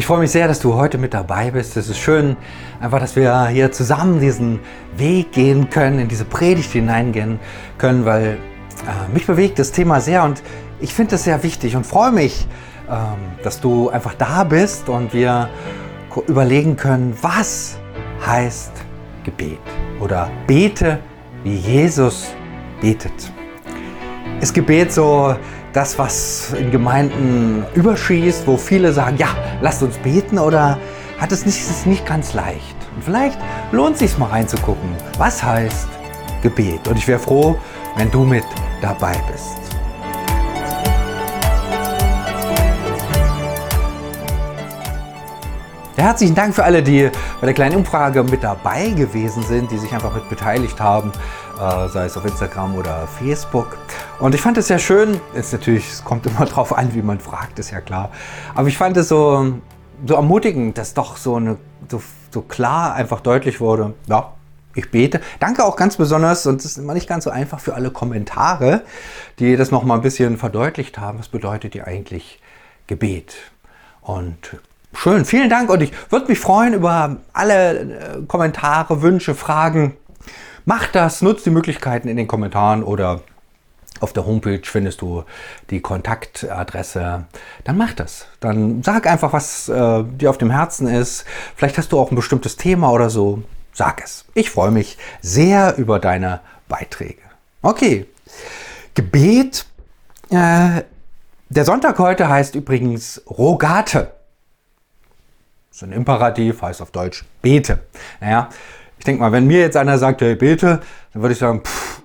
Ich freue mich sehr, dass du heute mit dabei bist. Es ist schön, einfach, dass wir hier zusammen diesen Weg gehen können, in diese Predigt hineingehen können, weil äh, mich bewegt das Thema sehr und ich finde es sehr wichtig und freue mich, ähm, dass du einfach da bist und wir überlegen können, was heißt Gebet oder bete, wie Jesus betet. Ist Gebet so das, was in Gemeinden überschießt, wo viele sagen, ja, lasst uns beten oder hat es nicht, ist es nicht ganz leicht? Und vielleicht lohnt es sich mal reinzugucken, was heißt Gebet. Und ich wäre froh, wenn du mit dabei bist. Herzlichen Dank für alle, die bei der kleinen Umfrage mit dabei gewesen sind, die sich einfach mit beteiligt haben, sei es auf Instagram oder Facebook. Und ich fand es sehr schön. Ist natürlich, es kommt immer drauf an, wie man fragt, ist ja klar. Aber ich fand es so, so ermutigend, dass doch so, eine, so, so klar einfach deutlich wurde, ja, ich bete. Danke auch ganz besonders, und es ist immer nicht ganz so einfach für alle Kommentare, die das nochmal ein bisschen verdeutlicht haben. Was bedeutet hier eigentlich Gebet? Und schön, vielen Dank und ich würde mich freuen über alle äh, Kommentare, Wünsche, Fragen. Macht das, nutzt die Möglichkeiten in den Kommentaren oder auf der Homepage findest du die Kontaktadresse. Dann mach das. Dann sag einfach, was äh, dir auf dem Herzen ist. Vielleicht hast du auch ein bestimmtes Thema oder so. Sag es. Ich freue mich sehr über deine Beiträge. Okay. Gebet. Äh, der Sonntag heute heißt übrigens Rogate. Ist ein Imperativ, heißt auf Deutsch bete. Naja, ich denke mal, wenn mir jetzt einer sagt, hey, bete, dann würde ich sagen, pff,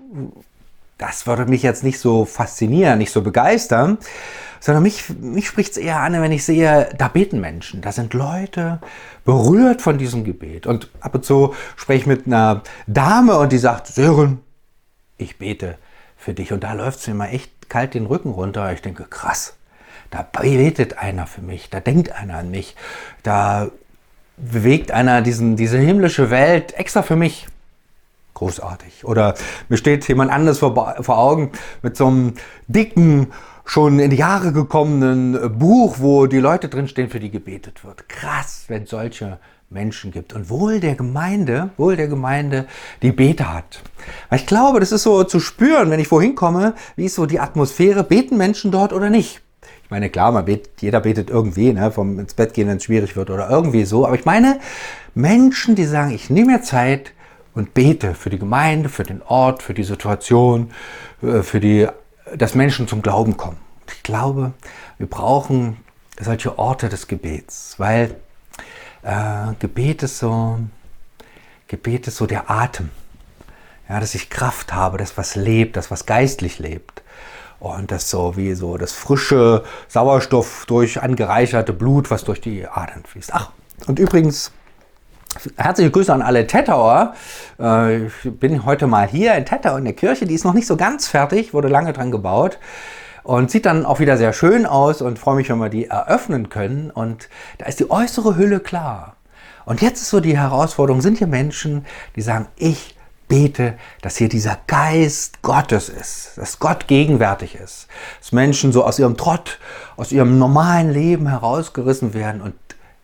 das würde mich jetzt nicht so faszinieren, nicht so begeistern, sondern mich, mich spricht es eher an, wenn ich sehe, da beten Menschen, da sind Leute berührt von diesem Gebet. Und ab und zu spreche ich mit einer Dame und die sagt, Sören, ich bete für dich. Und da läuft es mir mal echt kalt den Rücken runter. Ich denke, krass, da betet einer für mich, da denkt einer an mich, da bewegt einer diesen, diese himmlische Welt extra für mich großartig. Oder mir steht jemand anderes vor, vor Augen mit so einem dicken, schon in die Jahre gekommenen Buch, wo die Leute drinstehen, für die gebetet wird. Krass, wenn solche Menschen gibt. Und wohl der Gemeinde, wohl der Gemeinde, die Beter hat. Weil ich glaube, das ist so zu spüren, wenn ich wohin komme, wie ist so die Atmosphäre, beten Menschen dort oder nicht? Ich meine, klar, man betet, jeder betet irgendwie, ne, vom ins Bett gehen, wenn es schwierig wird oder irgendwie so. Aber ich meine, Menschen, die sagen, ich nehme mir Zeit, und bete für die Gemeinde, für den Ort, für die Situation, äh, für die, dass Menschen zum Glauben kommen. Ich glaube, wir brauchen solche Orte des Gebets, weil äh, Gebet ist so, Gebet ist so der Atem. Ja, dass ich Kraft habe, dass was lebt, dass was geistlich lebt. Und das so wie so das frische Sauerstoff durch angereicherte Blut, was durch die Adern fließt. Ach, und übrigens, Herzliche Grüße an alle Tettauer. Äh, ich bin heute mal hier in Tettau in der Kirche. Die ist noch nicht so ganz fertig, wurde lange dran gebaut und sieht dann auch wieder sehr schön aus und freue mich, wenn wir die eröffnen können. Und da ist die äußere Hülle klar. Und jetzt ist so die Herausforderung, sind hier Menschen, die sagen, ich bete, dass hier dieser Geist Gottes ist, dass Gott gegenwärtig ist, dass Menschen so aus ihrem Trott, aus ihrem normalen Leben herausgerissen werden und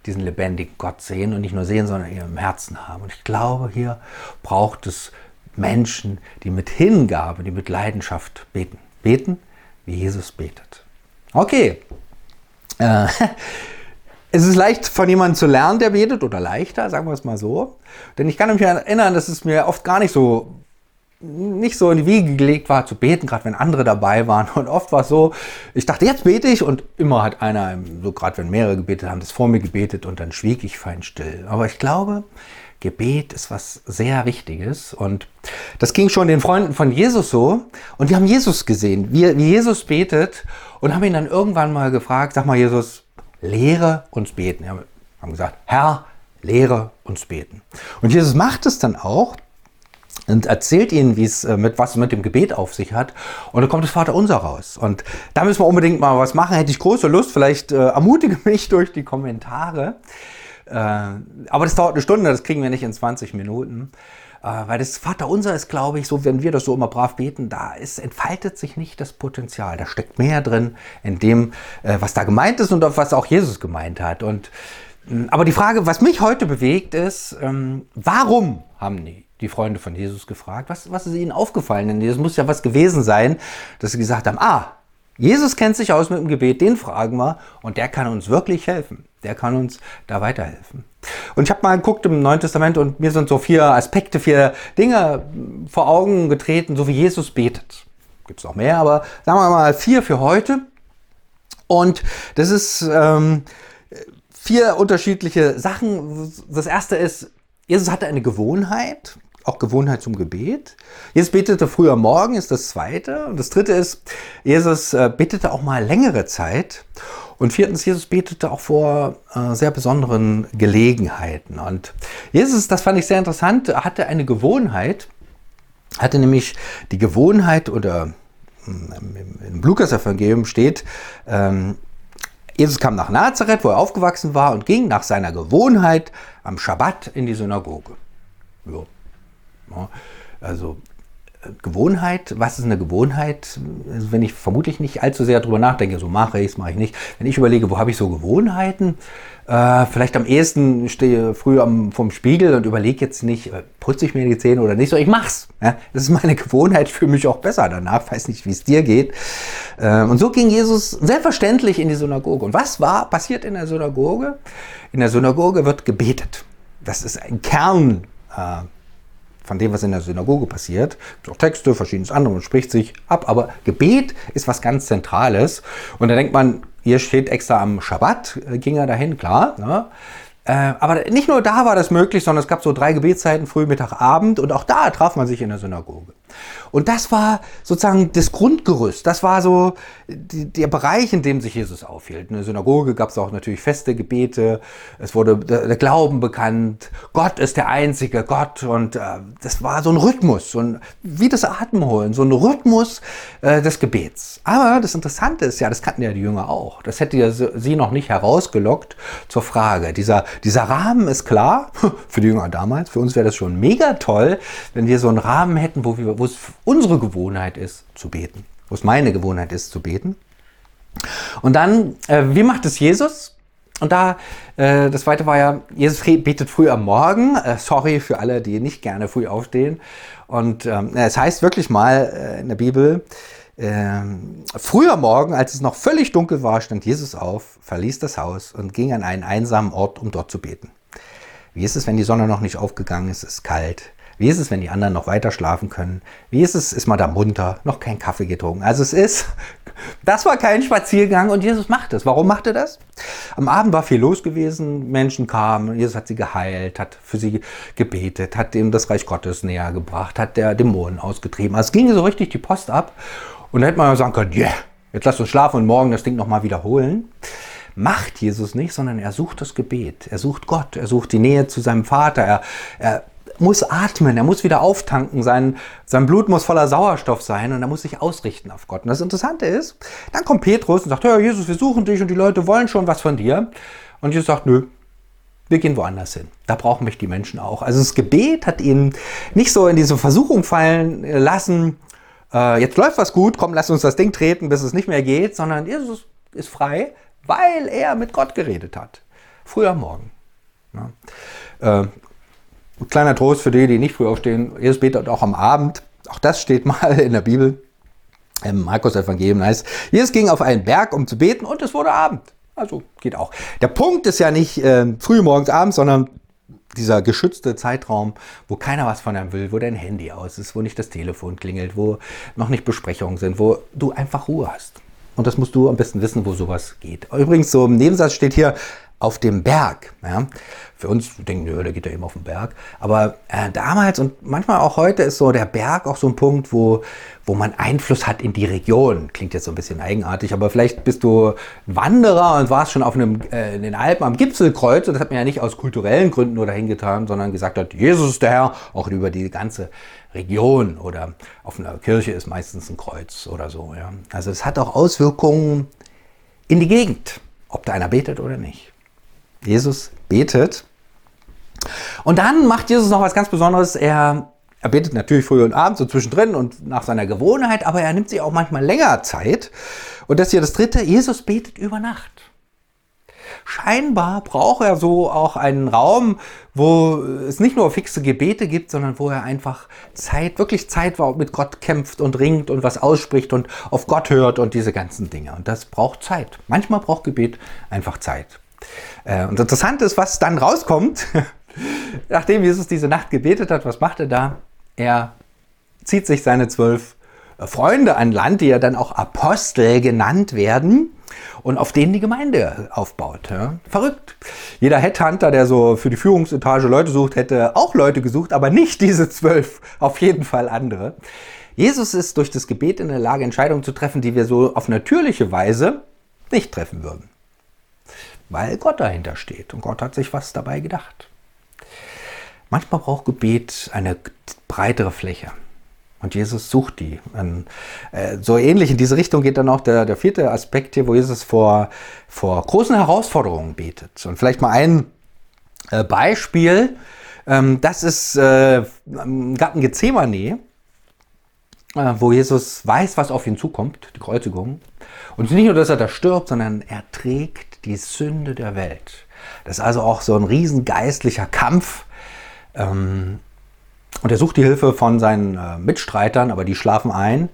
diesen lebendigen Gott sehen und nicht nur sehen, sondern in ihrem Herzen haben. Und ich glaube, hier braucht es Menschen, die mit Hingabe, die mit Leidenschaft beten. Beten, wie Jesus betet. Okay. Äh, es ist leicht von jemandem zu lernen, der betet, oder leichter, sagen wir es mal so. Denn ich kann mich erinnern, dass es mir oft gar nicht so nicht so in die Wiege gelegt war zu beten, gerade wenn andere dabei waren. Und oft war es so, ich dachte, jetzt bete ich und immer hat einer, so gerade wenn mehrere gebetet haben, das vor mir gebetet und dann schwieg ich fein still. Aber ich glaube, Gebet ist was sehr Wichtiges und das ging schon den Freunden von Jesus so und die haben Jesus gesehen, wie, wie Jesus betet und haben ihn dann irgendwann mal gefragt, sag mal Jesus, lehre uns beten. Die haben gesagt, Herr, lehre uns beten. Und Jesus macht es dann auch und erzählt ihnen, wie es äh, mit was mit dem Gebet auf sich hat. Und dann kommt das Vaterunser raus. Und da müssen wir unbedingt mal was machen. Hätte ich große Lust. Vielleicht äh, ermutige mich durch die Kommentare. Äh, aber das dauert eine Stunde. Das kriegen wir nicht in 20 Minuten. Äh, weil das Vaterunser ist, glaube ich, so, wenn wir das so immer brav beten, da ist, entfaltet sich nicht das Potenzial. Da steckt mehr drin in dem, äh, was da gemeint ist und was auch Jesus gemeint hat. Und, mh, aber die Frage, was mich heute bewegt, ist, ähm, warum haben die, die Freunde von Jesus gefragt? Was, was ist ihnen aufgefallen? Denn das muss ja was gewesen sein, dass sie gesagt haben, ah, Jesus kennt sich aus mit dem Gebet, den fragen wir und der kann uns wirklich helfen. Der kann uns da weiterhelfen. Und ich habe mal geguckt im Neuen Testament und mir sind so vier Aspekte, vier Dinge vor Augen getreten, so wie Jesus betet. Gibt es noch mehr, aber sagen wir mal vier für heute. Und das ist ähm, vier unterschiedliche Sachen. Das erste ist, Jesus hatte eine Gewohnheit, auch Gewohnheit zum Gebet. Jesus betete früher Morgen, ist das zweite. Und das dritte ist, Jesus äh, betete auch mal längere Zeit. Und viertens, Jesus betete auch vor äh, sehr besonderen Gelegenheiten. Und Jesus, das fand ich sehr interessant, hatte eine Gewohnheit, hatte nämlich die Gewohnheit oder hm, im Lukas-Evangelium steht, ähm, Jesus kam nach Nazareth, wo er aufgewachsen war, und ging nach seiner Gewohnheit am Schabbat in die Synagoge. Ja. Also Gewohnheit, was ist eine Gewohnheit? Also wenn ich vermutlich nicht allzu sehr darüber nachdenke, so mache ich es, mache ich nicht. Wenn ich überlege, wo habe ich so Gewohnheiten? Äh, vielleicht am ehesten stehe früh am, vom Spiegel und überlege jetzt nicht, äh, putze ich mir die Zähne oder nicht, so ich mach's. Ja? Das ist meine Gewohnheit, fühle mich auch besser danach, weiß nicht, wie es dir geht. Äh, und so ging Jesus selbstverständlich in die Synagoge. Und was war passiert in der Synagoge? In der Synagoge wird gebetet. Das ist ein Kern äh, von dem, was in der Synagoge passiert. Es gibt auch Texte, verschiedenes andere, man spricht sich ab, aber Gebet ist was ganz Zentrales. Und da denkt man, hier steht extra am Schabbat, äh, ging er dahin, klar. Ne? Äh, aber nicht nur da war das möglich, sondern es gab so drei Gebetszeiten, früh, Mittag, Abend und auch da traf man sich in der Synagoge. Und das war sozusagen das Grundgerüst, das war so der Bereich, in dem sich Jesus aufhielt. In der Synagoge gab es auch natürlich feste Gebete, es wurde der, der, Glauben bekannt, Gott ist der einzige Gott. Und äh, das war so ein Rhythmus, so ein, wie das Atemholen, so ein Rhythmus äh, des Gebets. Aber das Interessante ist ja, das kannten ja die Jünger auch, das hätte ja sie noch nicht herausgelockt zur Frage, dieser dieser Rahmen ist klar, für die Jünger damals, für uns wäre das schon mega toll, wenn wir so einen Rahmen hätten, wo, wir, wo es unsere Gewohnheit ist zu beten, wo es meine Gewohnheit ist zu beten. Und dann, äh, wie macht es Jesus? Und da, äh, das zweite war ja, Jesus betet früh am Morgen. Äh, sorry für alle, die nicht gerne früh aufstehen. Und ähm, es heißt wirklich mal äh, in der Bibel, ähm, früher Morgen, als es noch völlig dunkel war, stand Jesus auf, verließ das Haus und ging an einen einsamen Ort, um dort zu beten. Wie ist es, wenn die Sonne noch nicht aufgegangen ist? Es ist kalt. Wie ist es, wenn die anderen noch weiter schlafen können? Wie ist es, ist man da munter, noch kein Kaffee getrunken? Also es ist, das war kein Spaziergang und Jesus macht es. Warum macht er das? Am Abend war viel los gewesen, Menschen kamen, Jesus hat sie geheilt, hat für sie gebetet, hat dem das Reich Gottes näher gebracht, hat der Dämonen ausgetrieben. Also es ging so richtig die Post ab und da hätte man ja sagen können, yeah, jetzt lass uns schlafen und morgen das Ding nochmal wiederholen. Macht Jesus nicht, sondern er sucht das Gebet. Er sucht Gott. Er sucht die Nähe zu seinem Vater. Er, er muss atmen. Er muss wieder auftanken. Sein, sein Blut muss voller Sauerstoff sein und er muss sich ausrichten auf Gott. Und das Interessante ist, dann kommt Petrus und sagt, ja, Jesus, wir suchen dich und die Leute wollen schon was von dir. Und Jesus sagt, nö, wir gehen woanders hin. Da brauchen mich die Menschen auch. Also das Gebet hat ihn nicht so in diese Versuchung fallen lassen, äh, jetzt läuft was gut, komm, lass uns das Ding treten, bis es nicht mehr geht, sondern Jesus ist frei, weil er mit Gott geredet hat. Früh am Morgen. Ja. Äh, kleiner Trost für die, die nicht früh aufstehen. Jesus betet auch am Abend. Auch das steht mal in der Bibel. Im Markus Evangelium heißt, Jesus ging auf einen Berg, um zu beten und es wurde Abend. Also geht auch. Der Punkt ist ja nicht äh, früh morgens abends, sondern dieser geschützte Zeitraum, wo keiner was von einem will, wo dein Handy aus ist, wo nicht das Telefon klingelt, wo noch nicht Besprechungen sind, wo du einfach Ruhe hast. Und das musst du am besten wissen, wo sowas geht. Übrigens, so im Nebensatz steht hier, auf dem Berg. Ja. Für uns denken, nö, der geht ja eben auf den Berg. Aber äh, damals und manchmal auch heute ist so der Berg auch so ein Punkt, wo, wo man Einfluss hat in die Region. Klingt jetzt so ein bisschen eigenartig, aber vielleicht bist du Wanderer und warst schon auf einem, äh, in den Alpen am Gipfelkreuz. Und das hat man ja nicht aus kulturellen Gründen nur dahin getan, sondern gesagt hat, Jesus ist der Herr, auch über die ganze Region oder auf einer Kirche ist meistens ein Kreuz oder so. Ja. Also es hat auch Auswirkungen in die Gegend, ob da einer betet oder nicht. Jesus betet Und dann macht Jesus noch was ganz Besonderes. Er, er betet natürlich früh und abends so zwischendrin und nach seiner Gewohnheit, aber er nimmt sich auch manchmal länger Zeit. Und das hier das dritte, Jesus betet über Nacht. Scheinbar braucht er so auch einen Raum, wo es nicht nur fixe Gebete gibt, sondern wo er einfach Zeit, wirklich Zeit mit Gott kämpft und ringt und was ausspricht und auf Gott hört und diese ganzen Dinge. Und das braucht Zeit. Manchmal braucht Gebet einfach Zeit. Äh, und interessant ist, was dann rauskommt, nachdem Jesus diese Nacht gebetet hat, was macht er da? Er zieht sich seine zwölf Freunde an Land, die ja dann auch Apostel genannt werden und auf denen die Gemeinde aufbaut. Ja. Verrückt. Jeder Headhunter, der so für die Führungsetage Leute sucht, hätte auch Leute gesucht, aber nicht diese zwölf, auf jeden Fall andere. Jesus ist durch das Gebet in der Lage, Entscheidungen zu treffen, die wir so auf natürliche Weise nicht treffen würden. Weil Gott dahinter steht und Gott hat sich was dabei gedacht. Manchmal braucht Gebet eine breitere Fläche. Und Jesus sucht die. Äh, so ähnlich in diese Richtung geht dann auch der, der vierte Aspekt hier, wo Jesus vor, vor großen Herausforderungen betet. Und vielleicht mal ein äh, Beispiel. Ähm, das ist äh, im Garten Gethsemane, äh, wo Jesus weiß, was auf ihn zukommt, die Kreuzigung. Und nicht nur, dass er da stirbt, sondern er trägt die Sünde der Welt. Das ist also auch so ein riesengeistlicher Kampf. Ähm, und er sucht die Hilfe von seinen äh, Mitstreitern, aber die schlafen ein.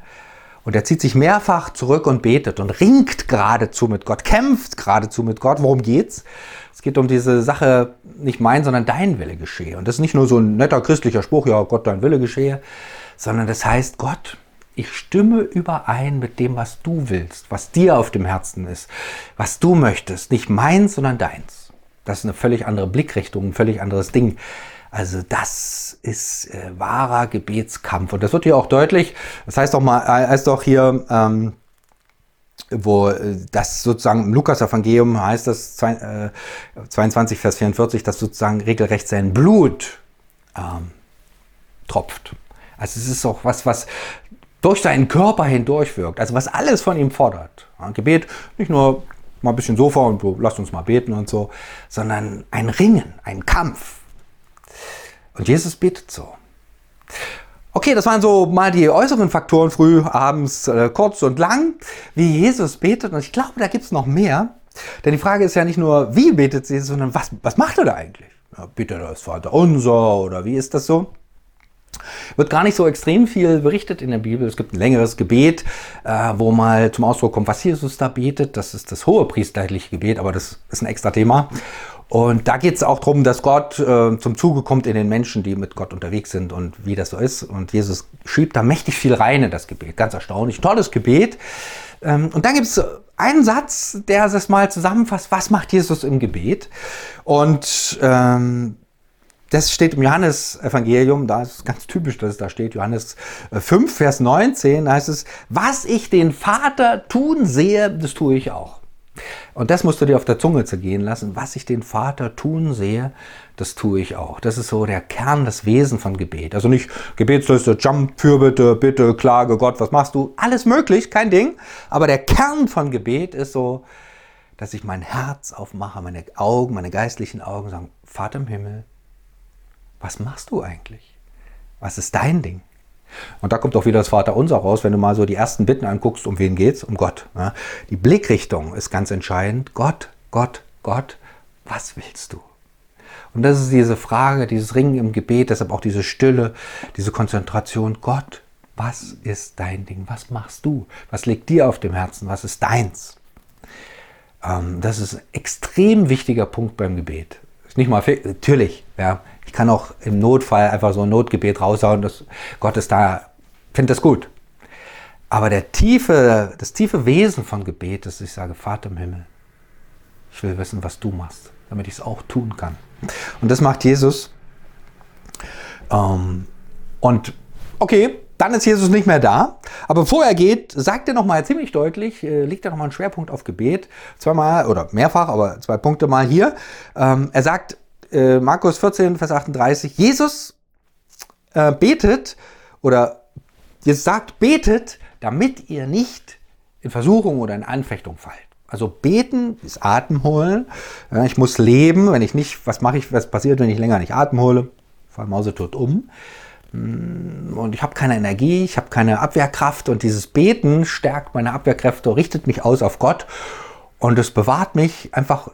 Und er zieht sich mehrfach zurück und betet und ringt geradezu mit Gott, kämpft geradezu mit Gott. Worum geht's? Es geht um diese Sache, nicht mein, sondern dein Wille geschehe. Und das ist nicht nur so ein netter christlicher Spruch, ja, Gott, dein Wille geschehe, sondern das heißt, Gott, ich stimme überein mit dem, was du willst, was dir auf dem Herzen ist, was du möchtest. Nicht meins, sondern deins. Das ist eine völlig andere Blickrichtung, ein völlig anderes Ding. Also das ist äh, wahrer Gebetskampf. Und das wird hier auch deutlich. Das heißt doch mal, äh, heißt doch hier, ähm, wo äh, das sozusagen im Lukas-Evangelium heißt das 22, äh, Vers 44, dass sozusagen regelrecht sein Blut ähm, tropft. Also es ist auch was, was durch seinen Körper hindurch wirkt. Also was alles von ihm fordert. Ja, Gebet nicht nur mal ein bisschen Sofa und so, lasst uns mal beten und so, sondern ein Ringen, ein Kampf. Und Jesus betet so. Okay, das waren so mal die äußeren Faktoren, früh, abends, äh, kurz und lang, wie Jesus betet. Und ich glaube, da gibt es noch mehr. Denn die Frage ist ja nicht nur, wie betet Jesus, sondern was, was macht er da eigentlich? Ja, betet das Vater unser oder wie ist das so? Wird gar nicht so extrem viel berichtet in der Bibel. Es gibt ein längeres Gebet, äh, wo mal zum Ausdruck kommt, was Jesus da betet. Das ist das hohe priesterliche Gebet, aber das ist ein extra Thema. Und da geht es auch darum, dass Gott äh, zum Zuge kommt in den Menschen, die mit Gott unterwegs sind und wie das so ist. Und Jesus schiebt da mächtig viel rein in das Gebet. Ganz erstaunlich. Tolles Gebet. Ähm, und dann gibt es einen Satz, der das mal zusammenfasst, was macht Jesus im Gebet? Und ähm, das steht im Johannes-Evangelium, da ist es ganz typisch, dass es da steht, Johannes 5, äh, Vers 19, da heißt es, was ich den Vater tun sehe, das tue ich auch. Und das musst du dir auf der Zunge zergehen lassen. Was ich den Vater tun sehe, das tue ich auch. Das ist so der Kern, das Wesen von Gebet. Also nicht Gebetsliste, Jump, Fürbitte, Bitte, Klage, Gott, was machst du? Alles möglich, kein Ding. Aber der Kern von Gebet ist so, dass ich mein Herz aufmache, meine Augen, meine geistlichen Augen sagen, Vater im Himmel, was machst du eigentlich? Was ist dein Ding? Und da kommt auch wieder das Vaterunser raus, wenn du mal so die ersten Bitten anguckst, um wen geht's? Um Gott. Ja. Die Blickrichtung ist ganz entscheidend. Gott, Gott, Gott, was willst du? Und das ist diese Frage, dieses Ringen im Gebet, deshalb auch diese Stille, diese Konzentration. Gott, was ist dein Ding? Was machst du? Was liegt dir auf dem Herzen? Was ist deins? Ähm, das ist ein extrem wichtiger Punkt beim Gebet. Ist nicht mal, natürlich, ja, ich kann auch im Notfall einfach so ein Notgebet raushauen, dass Gott ist da, finde das gut. Aber der tiefe, das tiefe Wesen von Gebet ist, ich sage, Vater im Himmel, ich will wissen, was du machst, damit ich es auch tun kann. Und das macht Jesus. Ähm, und okay, dann ist Jesus nicht mehr da. Aber bevor er geht, sagt er nochmal ziemlich deutlich, äh, legt er nochmal einen Schwerpunkt auf Gebet. Zweimal oder mehrfach, aber zwei Punkte mal hier. Ähm, er sagt, äh, Markus 14, Vers 38, Jesus äh, betet oder Jesus sagt, betet, damit ihr nicht in Versuchung oder in Anfechtung fallt. Also beten ist Atem holen. Ich muss leben. Wenn ich nicht, was mache ich, was passiert, wenn ich länger nicht Atem hole? Fall Mausetot um. Mm, und ich habe keine Energie, ich habe keine Abwehrkraft und dieses Beten stärkt meine Abwehrkräfte, richtet mich aus auf Gott und es bewahrt mich einfach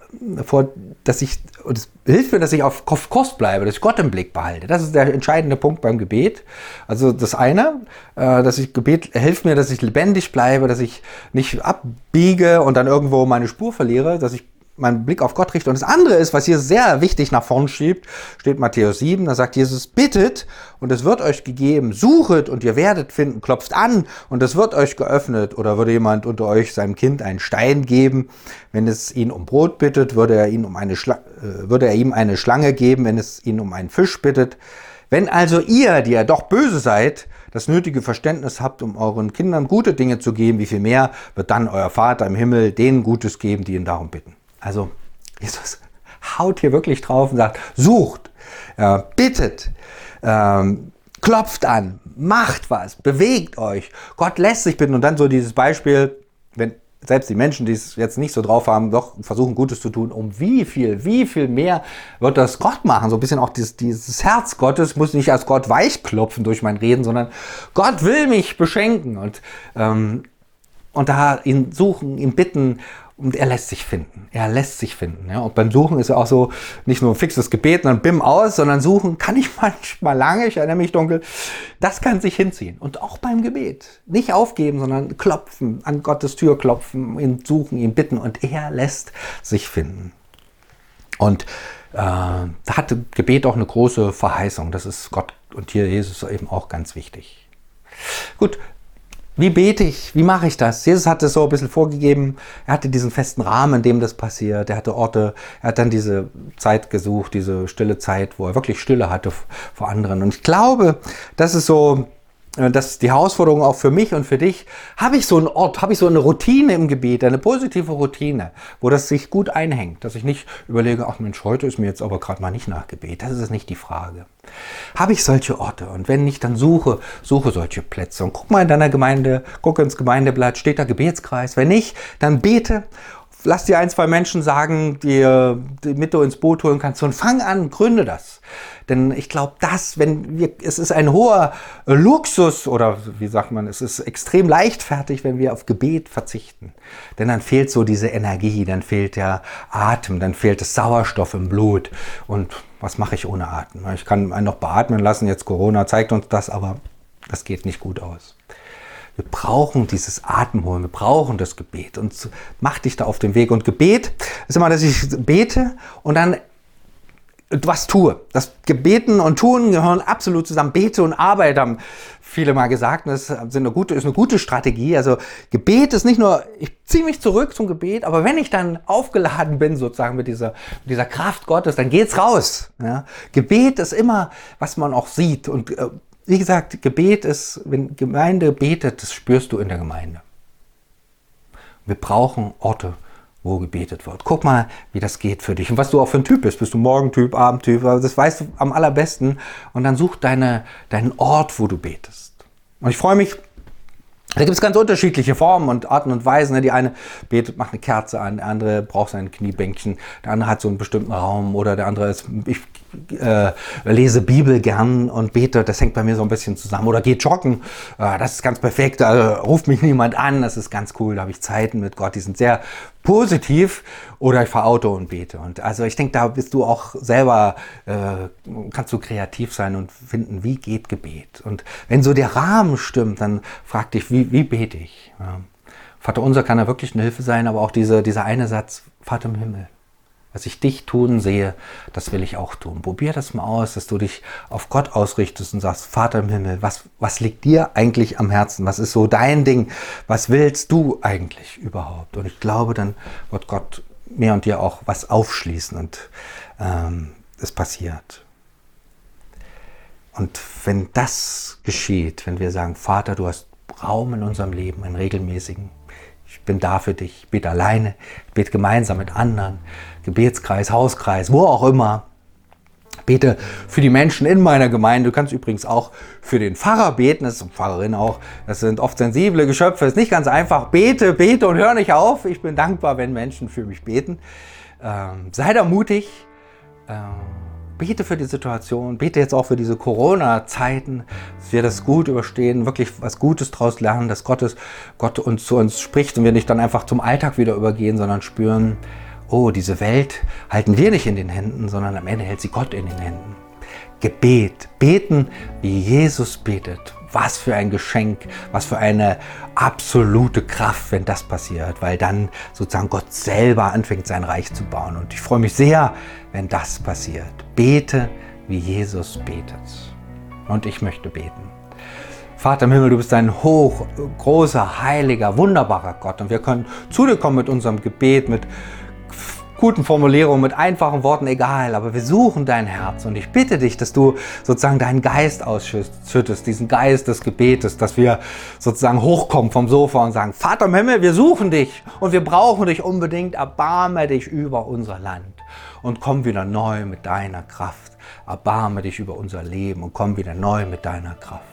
vor, dass ich, und es hilft mir, dass ich auf Kurs bleibe, dass ich Gott im Blick behalte. Das ist der entscheidende Punkt beim Gebet. Also das eine, äh, dass ich Gebet hilft mir, dass ich lebendig bleibe, dass ich nicht abbiege und dann irgendwo meine Spur verliere, dass ich meinen Blick auf Gott richte. Und das andere ist, was hier sehr wichtig nach vorn schiebt, steht Matthäus 7, da sagt Jesus, bittet und es wird euch gegeben, suchet und ihr werdet finden, klopft an und es wird euch geöffnet. Oder würde jemand unter euch seinem Kind einen Stein geben, wenn es ihn um Brot bittet, würde er, ihn um eine Schla äh, würde er ihm eine Schlange geben, wenn es ihn um einen Fisch bittet. Wenn also ihr, die ja doch böse seid, das nötige Verständnis habt, um euren Kindern gute Dinge zu geben, wie viel mehr wird dann euer Vater im Himmel denen Gutes geben, die ihn darum bitten. Also Jesus haut hier wirklich drauf und sagt, sucht, äh, bittet, ähm, klopft an, macht was, bewegt euch. Gott lässt sich bitten. Und dann so dieses Beispiel, wenn selbst die Menschen, die es jetzt nicht so drauf haben, doch versuchen Gutes zu tun, um wie viel, wie viel mehr wird das Gott machen? So ein bisschen auch dieses, dieses Herz Gottes muss nicht als Gott weichklopfen durch mein Reden, sondern Gott will mich beschenken und, ähm, und da ihn suchen, ihn bitten und er lässt sich finden. Er lässt sich finden. Ja. Und beim Suchen ist ja auch so, nicht nur ein fixes Gebet und dann bim aus, sondern suchen kann ich manchmal lange, ich erinnere mich dunkel. Das kann sich hinziehen. Und auch beim Gebet. Nicht aufgeben, sondern klopfen, an Gottes Tür klopfen, ihn suchen, ihn bitten und er lässt sich finden. Und äh, da hat Gebet auch eine große Verheißung. Das ist Gott und hier Jesus eben auch ganz wichtig. Gut, wie bete ich? Wie mache ich das? Jesus hat es so ein bisschen vorgegeben. Er hatte diesen festen Rahmen, in dem das passiert. Er hatte Orte. Er hat dann diese Zeit gesucht, diese stille Zeit, wo er wirklich Stille hatte vor anderen. Und ich glaube, das ist so das ist die Herausforderung auch für mich und für dich. Habe ich so einen Ort, habe ich so eine Routine im Gebet, eine positive Routine, wo das sich gut einhängt, dass ich nicht überlege, ach Mensch, heute ist mir jetzt aber gerade mal nicht nach Gebet. Das ist nicht die Frage. Habe ich solche Orte? Und wenn nicht, dann suche, suche solche Plätze. Und guck mal in deiner Gemeinde, guck ins Gemeindeblatt, steht da Gebetskreis. Wenn nicht, dann bete lass dir ein, zwei Menschen sagen, die, die mit du ins Boot holen kannst und fang an, gründe das. Denn ich glaube, das, wenn wir, es ist ein hoher Luxus oder wie sagt man, es ist extrem leichtfertig, wenn wir auf Gebet verzichten. Denn dann fehlt so diese Energie, dann fehlt der Atem, dann fehlt das Sauerstoff im Blut. Und was mache ich ohne Atem? Ich kann einen noch beatmen lassen, jetzt Corona zeigt uns das, aber das geht nicht gut aus. Wir brauchen dieses Atemholen, wir brauchen das Gebet und mach dich da auf den Weg. Und Gebet ist immer, dass ich bete und dann was tue. Das Gebeten und Tun gehören absolut zusammen. Bete und Arbeit haben viele mal gesagt. Das ist eine gute, ist eine gute Strategie. Also Gebet ist nicht nur, ich ziehe mich zurück zum Gebet, aber wenn ich dann aufgeladen bin sozusagen mit dieser, mit dieser Kraft Gottes, dann geht's raus. Ja? Gebet ist immer, was man auch sieht. Und äh, wie gesagt, Gebet ist, wenn Gemeinde betet, das spürst du in der Gemeinde. Wir brauchen Orte, wo gebetet wird. Guck mal, wie das geht für dich und was du auch für ein Typ bist. Bist du Morgentyp, Abendtyp? Das weißt du am allerbesten. Und dann such deine, deinen Ort, wo du betest. Und ich freue mich, da gibt es ganz unterschiedliche Formen und Arten und Weisen. Ne? Die eine betet, macht eine Kerze an, der andere braucht sein Kniebänkchen, der andere hat so einen bestimmten Raum oder der andere ist, ich äh, lese Bibel gern und bete, das hängt bei mir so ein bisschen zusammen. Oder geht joggen, äh, das ist ganz perfekt, da ruft mich niemand an, das ist ganz cool, da habe ich Zeiten mit Gott, die sind sehr positiv. Oder ich fahre Auto und bete. Und also ich denke, da bist du auch selber, äh, kannst du kreativ sein und finden, wie geht Gebet. Und wenn so der Rahmen stimmt, dann frag dich, wie, wie bete ich? Ja. Vater unser kann da wirklich eine Hilfe sein, aber auch diese, dieser eine Satz, Vater im Himmel. Was ich dich tun sehe, das will ich auch tun. Probier das mal aus, dass du dich auf Gott ausrichtest und sagst, Vater im Himmel, was, was liegt dir eigentlich am Herzen? Was ist so dein Ding? Was willst du eigentlich überhaupt? Und ich glaube, dann wird Gott mir und dir auch was aufschließen und ähm, es passiert. Und wenn das geschieht, wenn wir sagen, Vater, du hast Raum in unserem Leben, einen regelmäßigen, ich bin da für dich, ich bete alleine, ich bete gemeinsam mit anderen, Gebetskreis, Hauskreis, wo auch immer. Bete für die Menschen in meiner Gemeinde. Du kannst übrigens auch für den Pfarrer beten, das ist Pfarrerin auch. Das sind oft sensible Geschöpfe, ist nicht ganz einfach. Bete, bete und hör nicht auf. Ich bin dankbar, wenn Menschen für mich beten. Ähm, sei da mutig. Ähm, bete für die Situation, bete jetzt auch für diese Corona-Zeiten, dass wir das gut überstehen, wirklich was Gutes daraus lernen, dass Gottes, Gott uns zu uns spricht und wir nicht dann einfach zum Alltag wieder übergehen, sondern spüren, oh, diese Welt halten wir nicht in den Händen, sondern am Ende hält sie Gott in den Händen. Gebet, beten, wie Jesus betet. Was für ein Geschenk, was für eine absolute Kraft, wenn das passiert, weil dann sozusagen Gott selber anfängt, sein Reich zu bauen. Und ich freue mich sehr, wenn das passiert. Bete, wie Jesus betet. Und ich möchte beten. Vater im Himmel, du bist ein hoch, großer, heiliger, wunderbarer Gott. Und wir können zu dir kommen mit unserem Gebet, mit guten Formulierungen, mit einfachen Worten, egal, aber wir suchen dein Herz. Und ich bitte dich, dass du sozusagen deinen Geist ausschüttest, diesen Geist des Gebetes, dass wir sozusagen hochkommen vom Sofa und sagen, Vater im Himmel, wir suchen dich und wir brauchen dich unbedingt, erbarme dich über unser Land und komm wieder neu mit deiner Kraft, erbarme dich über unser Leben und komm wieder neu mit deiner Kraft.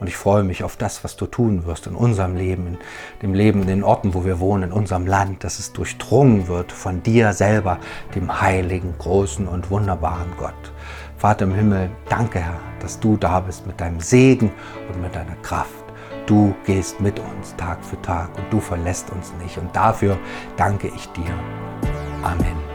Und ich freue mich auf das, was du tun wirst in unserem Leben, in dem Leben in den Orten, wo wir wohnen, in unserem Land, dass es durchdrungen wird von dir selber, dem heiligen, großen und wunderbaren Gott. Vater im Himmel, danke Herr, dass du da bist mit deinem Segen und mit deiner Kraft. Du gehst mit uns Tag für Tag und du verlässt uns nicht. Und dafür danke ich dir. Amen.